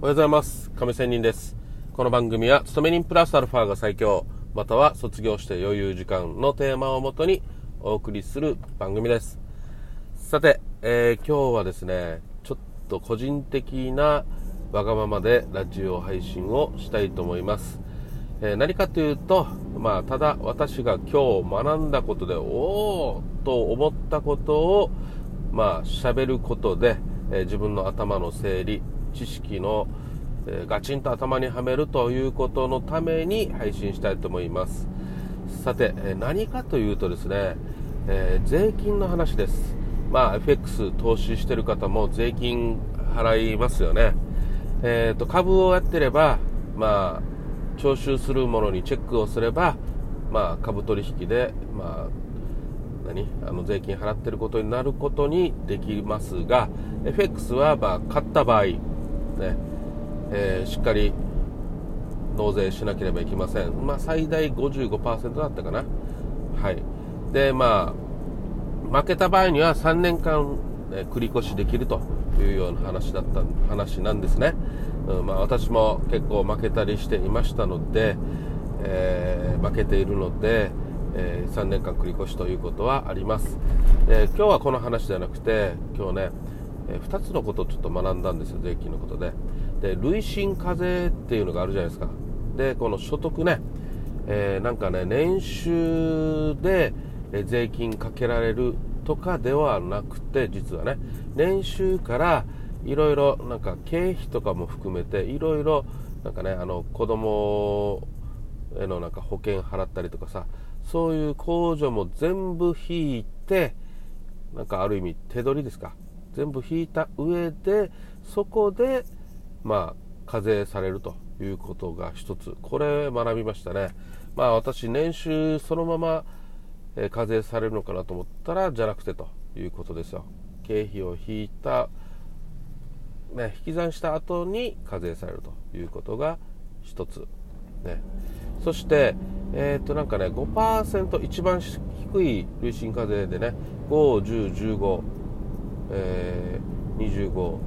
おはようございます。亀仙人です。この番組は勤め人プラスアルファが最強または卒業して余裕時間のテーマをもとにお送りする番組です。さて、えー、今日はですねちょっと個人的なわがままでラジオ配信をしたいと思います、えー、何かというとまあただ私が今日学んだことでおおと思ったことをまあ喋ることで、え、自分の頭の整理知識の、えー、ガチンと頭にはめるということのために配信したいと思います。さて、えー、何かというとですね、え税金の話です。まあ FX 投資してる方も税金払いますよね。えーと、株をやってればまあ徴収するものにチェックをすればまあ株取引でまあ何？あの税金払ってることになることにできますが FX はまあ買った場合ね、えー、しっかり納税しなければいけません、まあ、最大55%だったかな。はい。でまあ負けた場合には3年間、ね、繰り越しできるというような話だった話なんですね、うんまあ、私も結構負けたりしていましたので、えー、負けているので、えー、3年間繰り越しということはあります、え、今日はこの話じゃなくて今日ね、え2つのことをちょっと学んだんですよ税金のことで。で累進課税っていうのがあるじゃないですか。でこの所得ね、えなんかね年収で税金かけられるとかではなくて実はね年収からいろいろなんか経費とかも含めていろいろなんかねあの子供へのなんか保険払ったりとかさそういう控除も全部引いてなんかある意味手取りですか。全部引いた上でそこでまあ課税されるということが一つ。これ学びましたね。まあ私年収そのまま、課税されるのかなと思ったらじゃなくてということですよ。経費を引いた、ね、引き算した後に課税されるということが一つ。ね。そして、えー、っとなんかね5%一番低い累進課税でね5、10、15、えー、25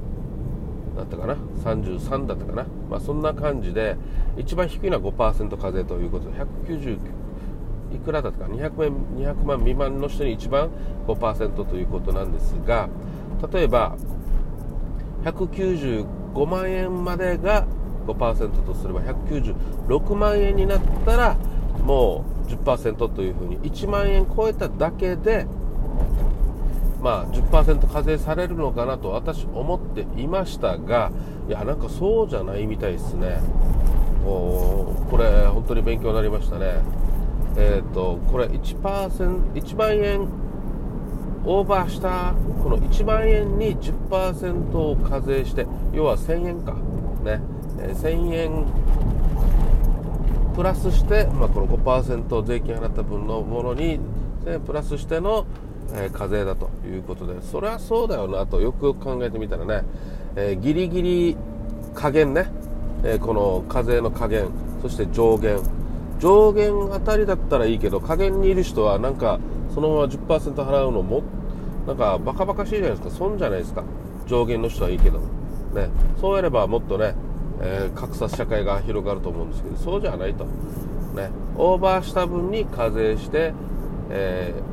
だったかな？33だったかな、まあ、そんな感じで一番低いのは5%課税ということで190いくらだったか200万 ,200 万未満の人に一番5%ということなんですが例えば195万円までが5%とすれば196万円になったらもう10%というふうに1万円超えただけでまあ10%課税されるのかなと私思っていましたがいやなんかそうじゃないみたいですね。これ本当に勉強になりましたね。えっ、ー、とこれ 1%, 1万円オーバーしたこの1万円に10%を課税して要は1000円か。ね。1000円プラスして、まあ、この5%税金払った分のものに1000円プラスしての、え、課税だということでそれはそうだよなとよくよく考えてみたらね、えー、ギリギリ加減ね、えー、この課税の加減そして上限。上限あたりだったらいいけど加減にいる人はなんかそのまま10%払うのもなんかバカバカしいじゃないですか。損じゃないですか。上限の人はいいけど。ね。そうやればもっとねえー、格差社会が広がると思うんですけどそうじゃないと、ね、オーバーした分に課税して、えー、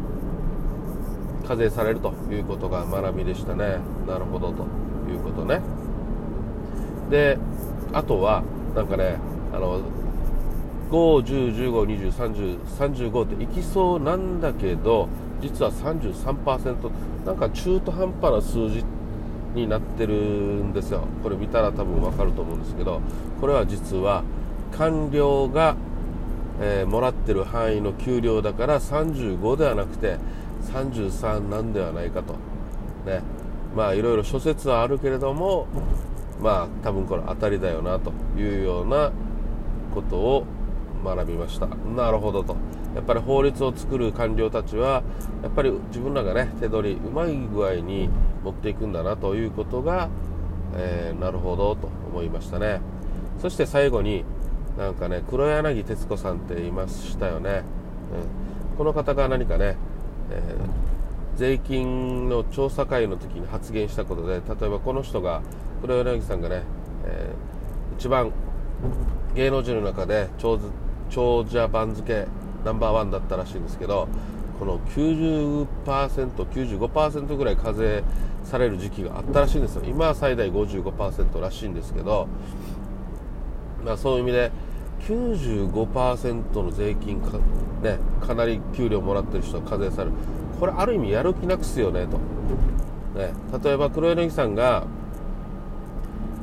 課税されるということが学びでしたね。なるほどということね。であとはなんかねあの51015203035っていきそうなんだけど実は33%なんか中途半端な数字になってるんですよ。これ見たら多分わかると思うんですけどこれは実は官僚が、えー、もらってる範囲の給料だから35ではなくて33なんではないかと。ね。まあいろいろ諸説はあるけれどもまあ多分これ当たりだよなというようなことを学びました。なるほどと。やっぱり法律を作る官僚たちはやっぱり自分らがね手取りうまい具合に持っていくんだなということが、えー、なるほどと思いましたね。そして最後になんかね黒柳徹子さんっていましたよね、うん、この方が何かね、えー、税金の調査会の時に発言したことで例えばこの人が黒柳さんがね、えー、一番芸能人の中で長長者番付ナンバーワンだったらしいんですけどこの90%、95%ぐらい課税される時期があったらしいんですよ。今は最大55%らしいんですけど、まあ、そういう意味で95%の税金か,、ね、かなり給料もらってる人は課税される。これある意味やる気なくすよねと、ね、例えば黒柳さんが、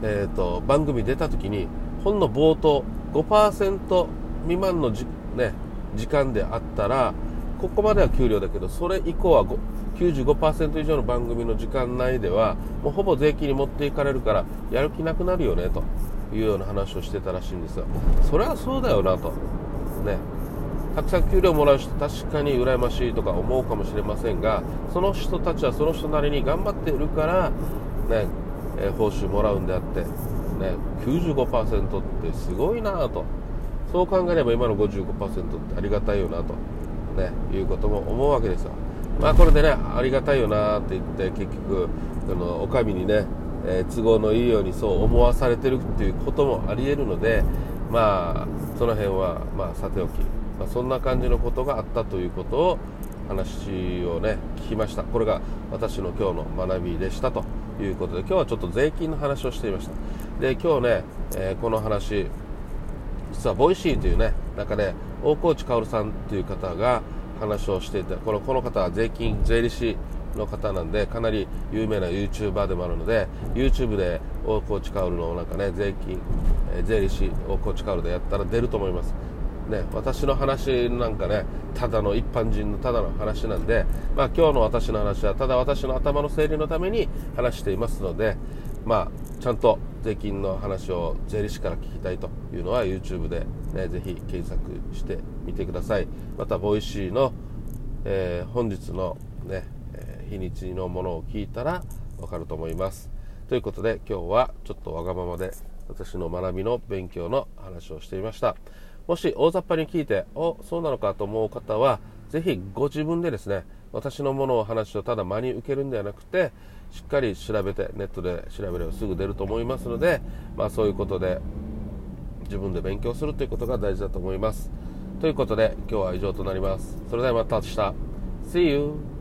えーと、番組出た時に本の冒頭5%未満のじ、ね、時間であったらここまでは給料だけどそれ以降は95%以上の番組の時間内ではもうほぼ税金に持っていかれるからやる気なくなるよねというような話をしてたらしいんですよ。それはそうだよなと。ね。たくさん給料もらう人確かに羨ましいとか思うかもしれませんがその人たちはその人なりに頑張っているからね、えー、報酬もらうんであってね95%ってすごいなと。そう考えれば今の55%ってありがたいよなと。ねいうことも思うわけですよ。まあこれでねありがたいよなって言って結局あのお上にね、えー、都合のいいようにそう思わされてるっていうこともありえるのでまあその辺はまあさておき、まあ、そんな感じのことがあったということを話をね聞きました。これが私の今日の学びでしたということで今日はちょっと税金の話をしていました。で今日ね、えー、この話実はボイシーというね中で大河内薫さんという方が話をしていてこのこの方は税金税理士の方なんでかなり有名な YouTuber でもあるので YouTube で大河内薫のなんかね税金、え税理士大河内薫でやったら出ると思います。ね、私の話なんかねただの一般人のただの話なんで、まあ、今日の私の話はただ私の頭の整理のために話していますので、まあ、ちゃんと税金の話を税理士から聞きたいというのは YouTube で、ね、ぜひ検索してみてください。またボイシーの、えー、本日の、ねえー、日にちのものを聞いたらわかると思います。ということで今日はちょっとわがままで私の学びの勉強の話をしていました。もし大雑把に聞いておそうなのかと思う方はぜひご自分でですね私のものを話をただ真に受けるんではなくてしっかり調べてネットで調べればすぐ出ると思いますので、まあ、そういうことで自分で勉強するということが大事だと思います。ということで今日は以上となります。それではまた明日。See you!